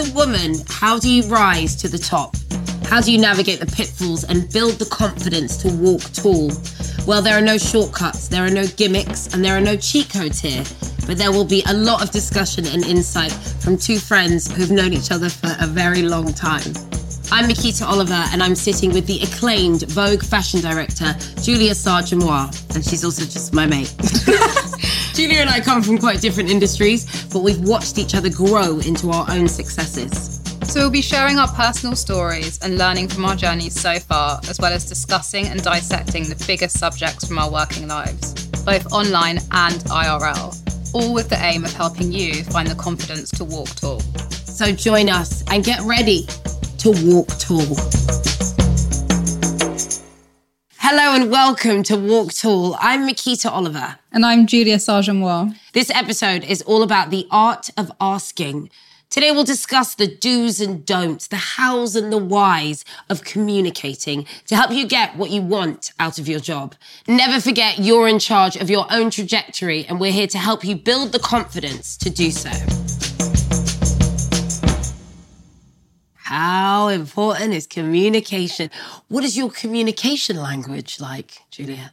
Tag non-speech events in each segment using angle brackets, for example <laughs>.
a woman, how do you rise to the top? How do you navigate the pitfalls and build the confidence to walk tall? Well, there are no shortcuts, there are no gimmicks, and there are no cheat codes here. But there will be a lot of discussion and insight from two friends who've known each other for a very long time. I'm Miquita Oliver, and I'm sitting with the acclaimed Vogue fashion director, Julia Sarr-Jamois, and she's also just my mate. <laughs> Julia and I come from quite different industries, but we've watched each other grow into our own successes. So we'll be sharing our personal stories and learning from our journeys so far, as well as discussing and dissecting the biggest subjects from our working lives, both online and IRL, all with the aim of helping you find the confidence to walk tall. So join us and get ready to walk tall. Hello and welcome to Walk Tall. I'm Miquita Oliver. And I'm Julia Sarr-Jamois. This episode is all about the art of asking. Today we'll discuss the do's and don'ts, the hows and the whys of communicating to help you get what you want out of your job. Never forget you're in charge of your own trajectory and we're here to help you build the confidence to do so. How important is communication? What is your communication language like, Julia?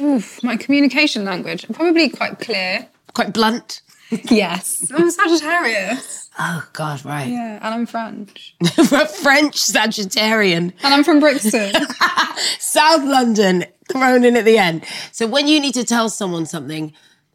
Oof, my communication language, probably quite clear. Quite blunt? <laughs> yes. I'm Sagittarius. Oh, God, right. Yeah, and I'm French. <laughs> French Sagittarian. And I'm from Brixton. <laughs> South London, thrown in at the end. So when you need to tell someone something,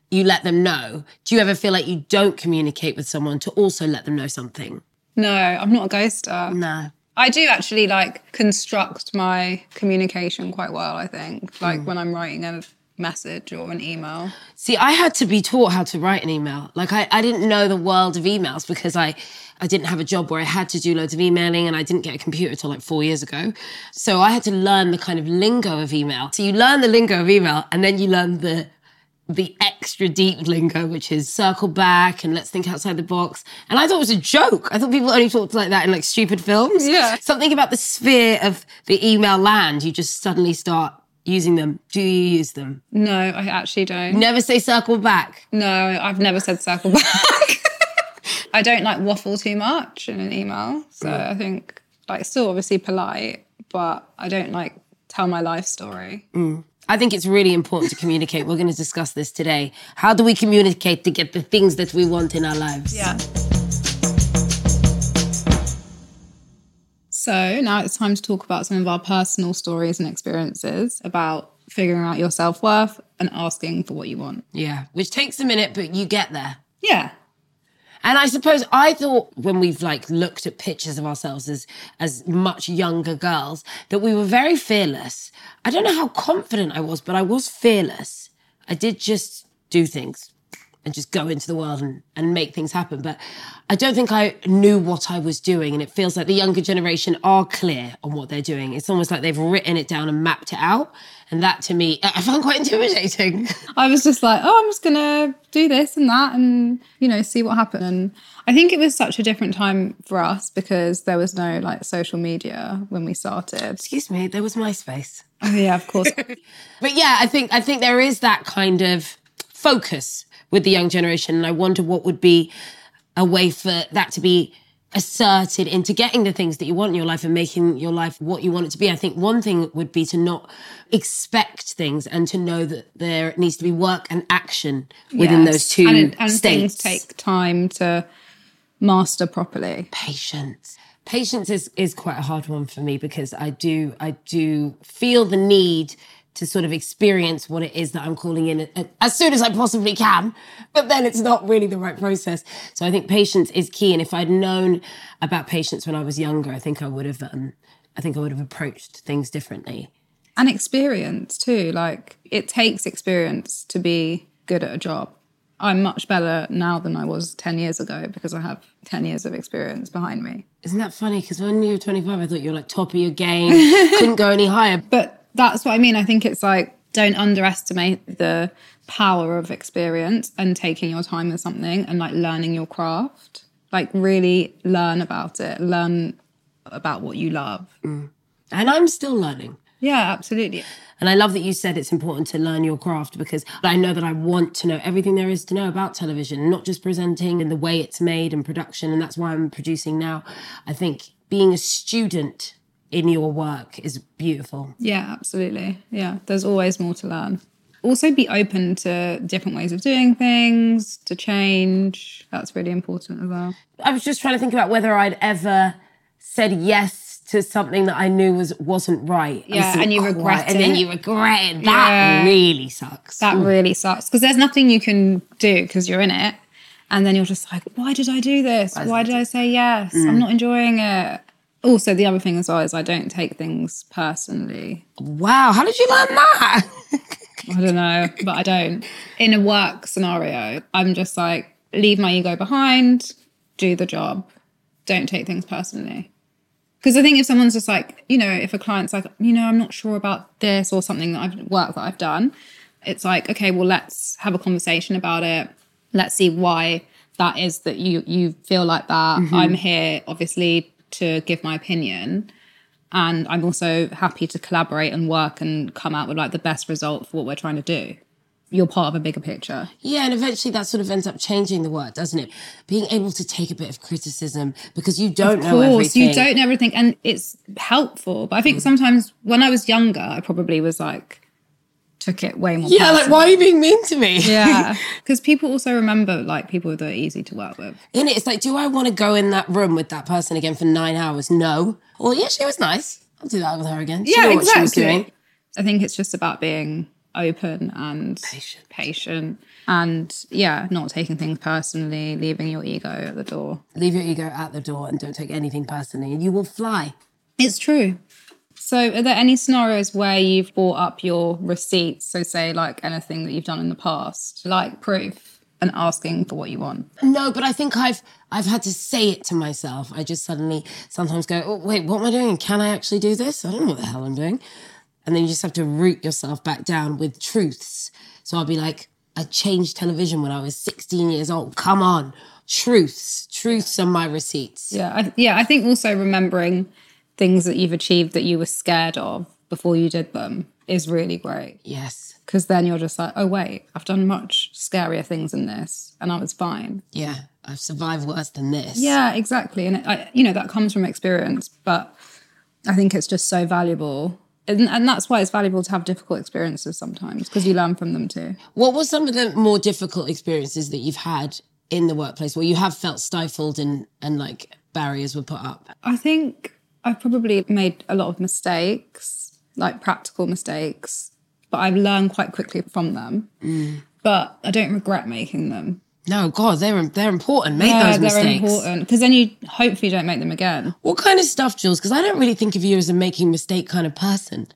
you let them know. Do you ever feel like you don't communicate with someone to also let them know something? No, I'm not a ghoster. No. I do actually like construct my communication quite well, I think. Like mm. when I'm writing a message or an email. See, I had to be taught how to write an email. Like I, I didn't know the world of emails because I I didn't have a job where I had to do loads of emailing and I didn't get a computer until like four years ago. So I had to learn the kind of lingo of email. So you learn the lingo of email and then you learn the the extra deep lingo, which is circle back and let's think outside the box. And I thought it was a joke. I thought people only talked like that in like stupid films. Yeah. Something about the sphere of the email land, you just suddenly start using them. Do you use them? No, I actually don't. Never say circle back. No, I've never said circle back. <laughs> I don't like waffle too much in an email. So. I think like still obviously polite, but I don't like tell my life story. Mm. I think it's really important to communicate. We're going to discuss this today. How do we communicate to get the things that we want in our lives? Yeah. So now it's time to talk about some of our personal stories and experiences about figuring out your self worth and asking for what you want. Yeah, which takes a minute, but you get there. Yeah. And I suppose I thought when we've like looked at pictures of ourselves as as much younger girls that we were very fearless. I don't know how confident I was, but I was fearless. I did just do things and just go into the world and, and make things happen. But I don't think I knew what I was doing. And it feels like the younger generation are clear on what they're doing. It's almost like they've written it down and mapped it out. And that to me, <laughs> I found quite intimidating. I was just like, oh, I'm just going to do this and that and, you know, see what happens. And I think it was such a different time for us because there was no like social media when we started. Excuse me, there was MySpace. Oh, yeah, of course. <laughs> but yeah, I think, I think there is that kind of focus with the young generation. And I wonder what would be a way for that to be asserted into getting the things that you want in your life and making your life what you want it to be. I think one thing would be to not expect things and to know that there needs to be work and action within yes. those two and, and states. Things take time to master properly. Patience. Patience is is quite a hard one for me because I do I do feel the need to sort of experience what it is that I'm calling in as soon as I possibly can. But then it's not really the right process. So I think patience is key. And if I'd known about patience when I was younger, I think I would have, um, I think I would have approached things differently. And experience too. Like it takes experience to be good at a job. I'm much better now than I was 10 years ago because I have 10 years of experience behind me. Isn't that funny? Because when you were 25, I thought you were like top of your game, couldn't go any higher. But that's what I mean. I think it's like don't underestimate the power of experience and taking your time with something and like learning your craft. Like really learn about it. Learn about what you love. Mm. And I'm still learning. Yeah, absolutely. And I love that you said it's important to learn your craft because I know that I want to know everything there is to know about television, not just presenting and the way it's made and production. And that's why I'm producing now. I think being a student in your work is beautiful. Yeah, absolutely. Yeah, there's always more to learn. Also, be open to different ways of doing things, to change. That's really important as well. I was just trying to think about whether I'd ever said yes to something that I knew was wasn't right. Yeah, and you oh, regret it. and then you regret it. That Yeah. really sucks. That mm. really sucks because there's nothing you can do because you're in it. And then you're just like, why did I do this? Why did I say yes? I'm mm. not enjoying it. Also, the other thing as well is I don't take things personally. wow, how did you learn that? I don't know, but I don't. In a work scenario, I'm just like, leave my ego behind, do the job, don't take things personally. Because I think if someone's just like, you know, if a client's like, you know, I'm not sure about this or something that I've work that I've done, it's like, okay, well, let's have a conversation about it. Let's see why that is that you you feel like that. Mm-hmm. I'm here, obviously, to give my opinion and I'm also happy to collaborate and work and come out with like the best result for what we're trying to do. You're part of a bigger picture. yeah, and eventually that sort of ends up changing the work, doesn't it? Being able to take a bit of criticism because you don't Of know everything. you don't know everything, and it's helpful. But I think mm. sometimes when I was younger, I probably was like took it way more. Yeah, like why are you being mean to me? Yeah, <laughs> because people also remember like people that are easy to work with. In it, it's like, do I want to go in that room with that person again for nine hours? No. Well, yeah, she was nice. I'll do that with her again. She Yeah, knew what she was exactly. doing. I think it's just about being open and Patient. patient, and yeah, not taking things personally, leaving your ego at the door. Leave your ego at the door and don't take anything personally, and you will fly. It's true. So, are there any scenarios where you've brought up your receipts? So, say like anything that you've done in the past, like proof, and asking for what you want. No, but I think I've I've had to say it to myself. I just suddenly sometimes go, oh, wait, what am I doing? Can I actually do this? I don't know what the hell I'm doing. And then you just have to root yourself back down with truths. So I'll be like, I changed television when I was 16 years old. Come on. Truths. Truths are my receipts. Yeah, I, yeah. I think also remembering things that you've achieved that you were scared of before you did them is really great Yes. because then you're just like, oh wait, I've done much scarier things than this, and I was fine. Yeah. I've survived worse than this. Yeah, exactly. And it, I, you know that comes from experience, but I think it's just so valuable. And, and that's why it's valuable to have difficult experiences sometimes because you learn from them too. What were some of the more difficult experiences that you've had in the workplace where you have felt stifled and, and like barriers were put up? I think I've probably made a lot of mistakes, like practical mistakes, but I've learned quite quickly from them. Mm. But I don't regret making them. No, God, they're they're important. Make Yeah, those mistakes. they're important because then you hopefully don't make them again. What kind of stuff, Jules? Because I don't really think of you as a making mistake kind of person.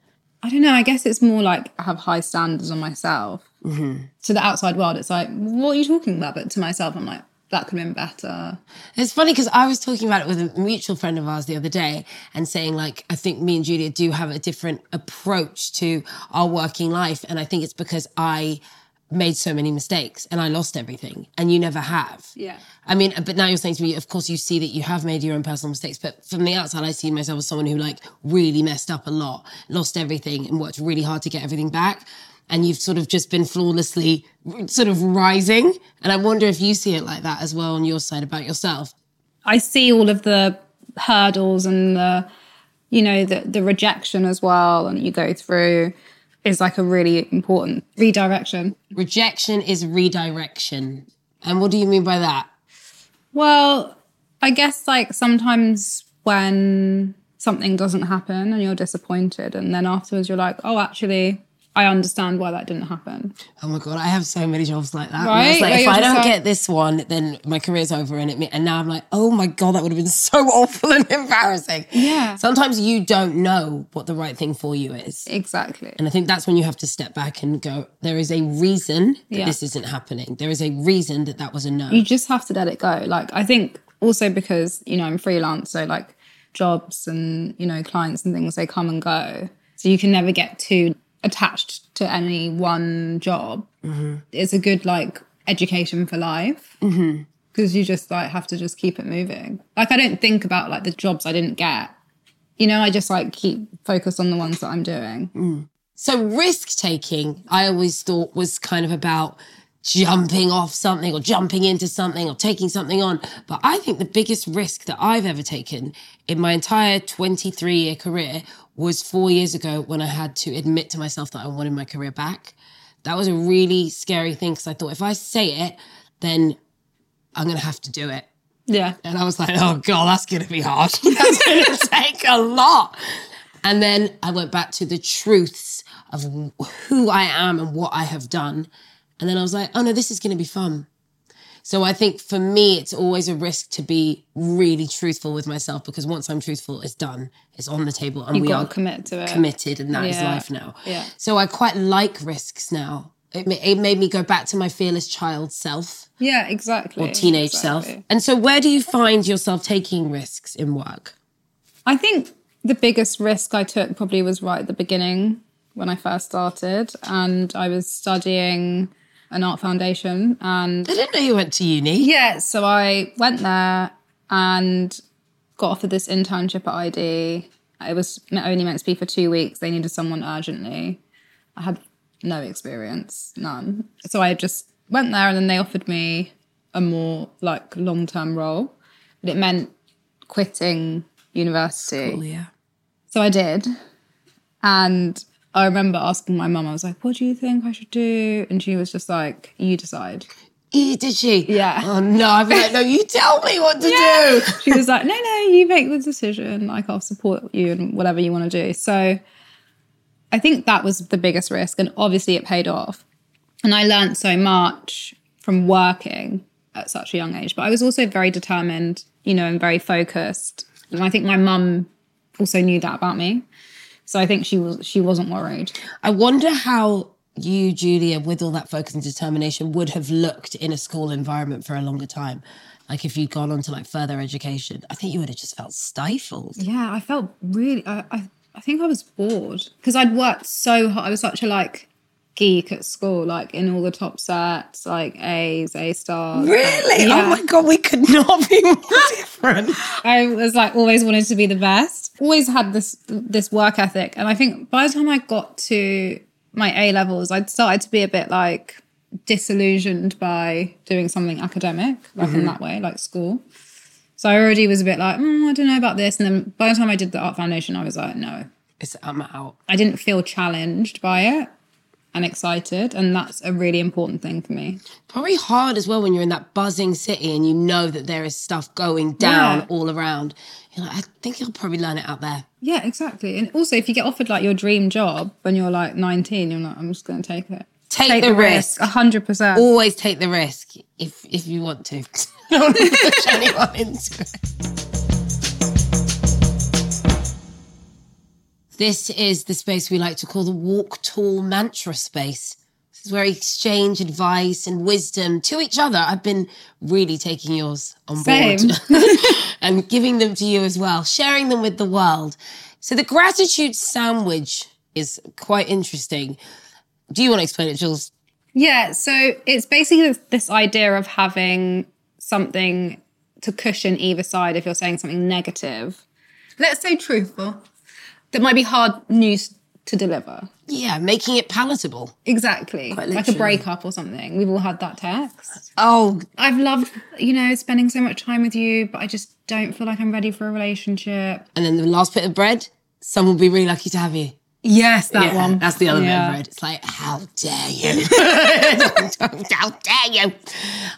I don't know. I guess it's more like I have high standards on myself. Mm-hmm. To the outside world, it's like, what are you talking about? But to myself, I'm like, that could have been better. It's funny because I was talking about it with a mutual friend of ours the other day and saying, like, I think me and Julia do have a different approach to our working life. And I think it's because I made so many mistakes and I lost everything and you never have. Yeah. I mean, but now you're saying to me, of course, you see that you have made your own personal mistakes, but from the outside, I see myself as someone who like really messed up a lot, lost everything, and worked really hard to get everything back. And you've sort of just been flawlessly sort of rising. And I wonder if you see it like that as well on your side about yourself. I see all of the hurdles and the, you know, the, the rejection as well, and you go through is like a really important redirection. Rejection is redirection. And what do you mean by that? Well, I guess like sometimes when something doesn't happen and you're disappointed, and then afterwards you're like, oh, actually, I understand why that didn't happen. Oh my god, I have so many jobs like that. Right? Where like if I don't like- get this one, then my career's over, and it and now I'm like, oh my god, that would have been so <laughs> awful and embarrassing. Yeah. Sometimes you don't know what the right thing for you is, Exactly. and I think that's when you have to step back and go, there is a reason that Yeah. this isn't happening. There is a reason that that was a no. you just have to let it go. Like I think also because you know I'm freelance, so like jobs and you know clients and things they come and go, so you can never get too attached to any one job. Mm-hmm. It's a good like education for life mm-hmm. because you just like have to just keep it moving. Like I don't think about like the jobs I didn't get you know, I just like keep focused on the ones that I'm doing. Mm. So risk taking, I always thought was kind of about jumping off something or jumping into something or taking something on. But I think the biggest risk that I've ever taken in my entire 23 year career was four years ago when I had to admit to myself that I wanted my career back. That was a really scary thing because I thought if I say it, then I'm going to have to do it. Yeah. And I was like, oh God, that's going to be hard. <laughs> that's going <laughs> to take a lot. And then I went back to the truths of who I am and what I have done. And then I was like, oh no, this is going to be fun. So I think for me, it's always a risk to be really truthful with myself because once I'm truthful, it's done. It's on the table and You've we are commit to it. committed and that is Yeah. life now. Yeah. So I quite like risks now. It, it made me go back to my fearless child self Yeah, exactly. or teenage self. And so, where do you find yourself taking risks in work? I think the biggest risk I took probably was right at the beginning when I first started, and I was studying an art foundation. And I didn't know you went to uni. yeah, so I went there and got offered this internship at i-D. It was only meant to be for two weeks. They needed someone urgently. I had no experience, none. So I just went there, and then they offered me a more like long term role, but it meant quitting university. yeah. So I did. And I remember asking my mum, I was like, what do you think I should do? And she was just like, you decide. E, did she? Yeah. Oh no, I'd be like, no, you tell me what to do. She was like, no, no, you make the decision. Like, I'll support you in whatever you want to do. So I think that was the biggest risk. And obviously it paid off. And I learned so much from working at such a young age. But I was also very determined, you know, and very focused. And I think my mum also knew that about me. So I think she was she wasn't worried. I wonder how you, Julia, with all that focus and determination, would have looked in a school environment for a longer time. Like if you'd gone on to like further education, I think you would have just felt stifled. Yeah, I felt really. I I, I think I was bored because I'd worked so hard. I was such a like geek at school, like in all the top sets, like A's, A stars. Really? Oh yeah. Oh my god, we could not be more <laughs> different. I was like always wanted to be the best. Always had this this work ethic, and I think by the time I got to my A levels, I'd started to be a bit like disillusioned by doing something academic, like in that way, like school. So I already was a bit like, mm, I don't know about this. And then by the time I did the art foundation, I was like, no, It's I'm out. I didn't feel challenged by it and excited. And that's a really important thing for me. Probably hard as well when you're in that buzzing city and you know that there is stuff going down Yeah. all around. You're like, I think I'll probably learn it out there. Yeah, exactly. And also, if you get offered like your dream job when you're like 19, you're like, I'm just going to take it. Take, the, risk. A hundred percent. Always take the risk if if you want to. <laughs> I don't want to push <laughs> anyone into it. This is the space we like to call the walk tall mantra space. This is where we exchange advice and wisdom to each other. I've been really taking yours on board Same. <laughs> and <laughs> giving them to you as well, sharing them with the world. So the gratitude sandwich is quite interesting. Do you want to explain it, Jules? Yeah, so it's basically this, this idea of having something to cushion either side if you're saying something negative. Let's say truthful. That might be hard news to deliver. Yeah, making it palatable. Exactly. Like a breakup or something. We've all had that text. Oh, I've loved, you know, spending so much time with you, but I just don't feel like I'm ready for a relationship. and then the last bit of bread, someone will be really lucky to have you. Yes, that Yeah, one. That's the other Yeah. bit of bread. It's like, how dare you? <laughs> how dare you?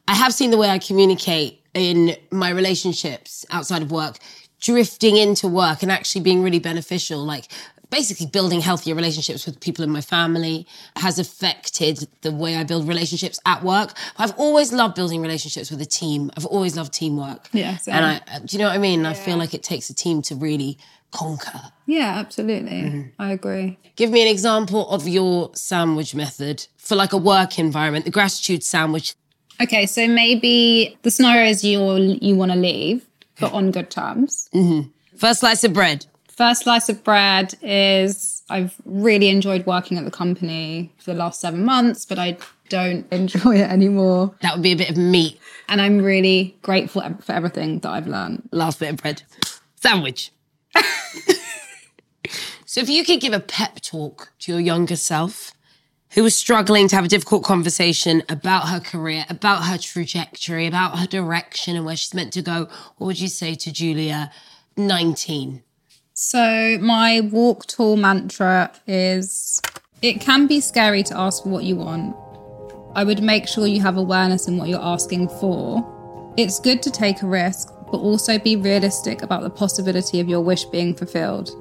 I have seen the way I communicate in my relationships outside of work, drifting into work and actually being really beneficial. Like, basically building healthier relationships with people in my family has affected the way I build relationships at work. I've always loved building relationships with a team. I've always loved teamwork. Yeah, same. And I, do you know what I mean? I feel like it takes a team to really conquer. Yeah, absolutely. Mm-hmm. I agree. Give me an example of your sandwich method for like a work environment, the gratitude sandwich. Okay, so maybe the scenario is you you want to leave, but on good terms. Mm-hmm. First slice of bread. First slice of bread is I've really enjoyed working at the company for the last seven months, but I don't <laughs> enjoy it anymore. That would be a bit of meat. And I'm really grateful for everything that I've learned. Last bit of bread. Sandwich. <laughs> So if you could give a pep talk to your younger self who was struggling to have a difficult conversation about her career, about her trajectory, about her direction and where she's meant to go, what would you say to Julia 19? So, my walk tall mantra is it can be scary to ask for what you want. I would make sure you have awareness in what you're asking for. It's good to take a risk, but also be realistic about the possibility of your wish being fulfilled.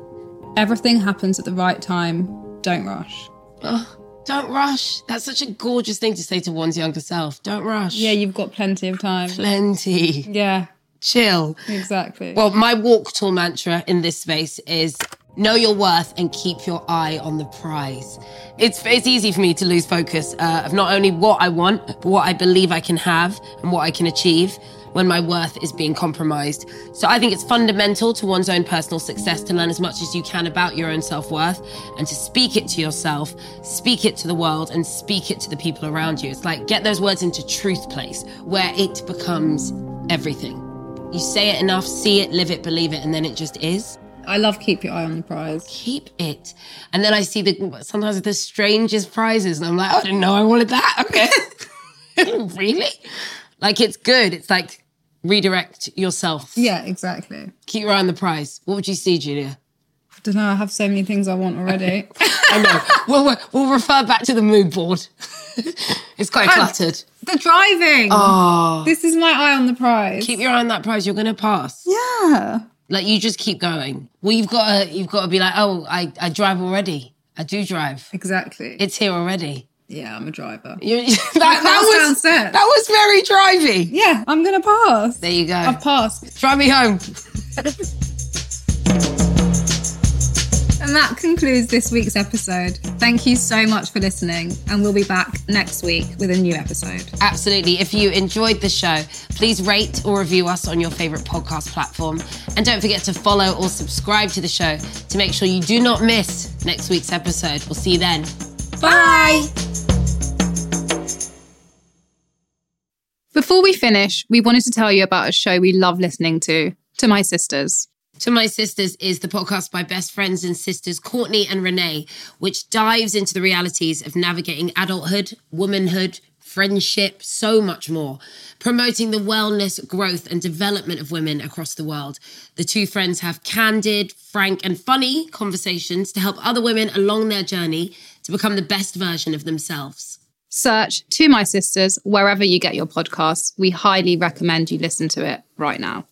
Everything happens at the right time. Don't rush. Oh, don't rush. That's such a gorgeous thing to say to one's younger self. Don't rush. Yeah, you've got plenty of time. Plenty. Yeah, Chill. exactly. Well, my walk tall mantra in this space is know your worth and keep your eye on the prize. It's it's easy for me to lose focus uh, of not only what I want, but what I believe I can have and what I can achieve when my worth is being compromised. So I think it's fundamental to one's own personal success to learn as much as you can about your own self-worth and to speak it to yourself, speak it to the world and speak it to the people around you. It's like get those words into truth place where it becomes everything. You say it enough, see it, live it, believe it, and then it just is. I love keep your eye on the prize. Keep it. And then I see the sometimes the strangest prizes, and I'm like, oh, I didn't know I wanted that. <laughs> Okay. really? Like it's good. It's like redirect yourself. Yeah, exactly. Keep your eye on the prize. What would you see, Julia? I don't know. I have so many things I want already. <laughs> I know. we'll, we'll refer back to the mood board. <laughs> it's quite cluttered. the driving. Oh. This is my eye on the prize. Keep your eye on that prize. You're going to pass. yeah. Like you just keep going. Well, you've got to you've got to be like, oh, I I drive already. I do drive. Exactly. It's here already. Yeah, I'm a driver. You, <laughs> that, that was downstairs. that was very drivey. Yeah, I'm gonna pass. There you go. I've passed. Drive me home. <laughs> And that concludes this week's episode. Thank you so much for listening, and we'll be back next week with a new episode. Absolutely. If you enjoyed the show, please rate or review us on your favorite podcast platform. And don't forget to follow or subscribe to the show to make sure you do not miss next week's episode. We'll see you then. Bye. Before we finish, we wanted to tell you about a show we love listening to, To My Sisters. To My Sisters is the podcast by best friends and sisters Courtney and Renee, which dives into the realities of navigating adulthood, womanhood, friendship, so much more, promoting the wellness, growth, and development of women across the world. The two friends have candid, frank, and funny conversations to help other women along their journey to become the best version of themselves. Search To My Sisters wherever you get your podcasts. We highly recommend you listen to it right now.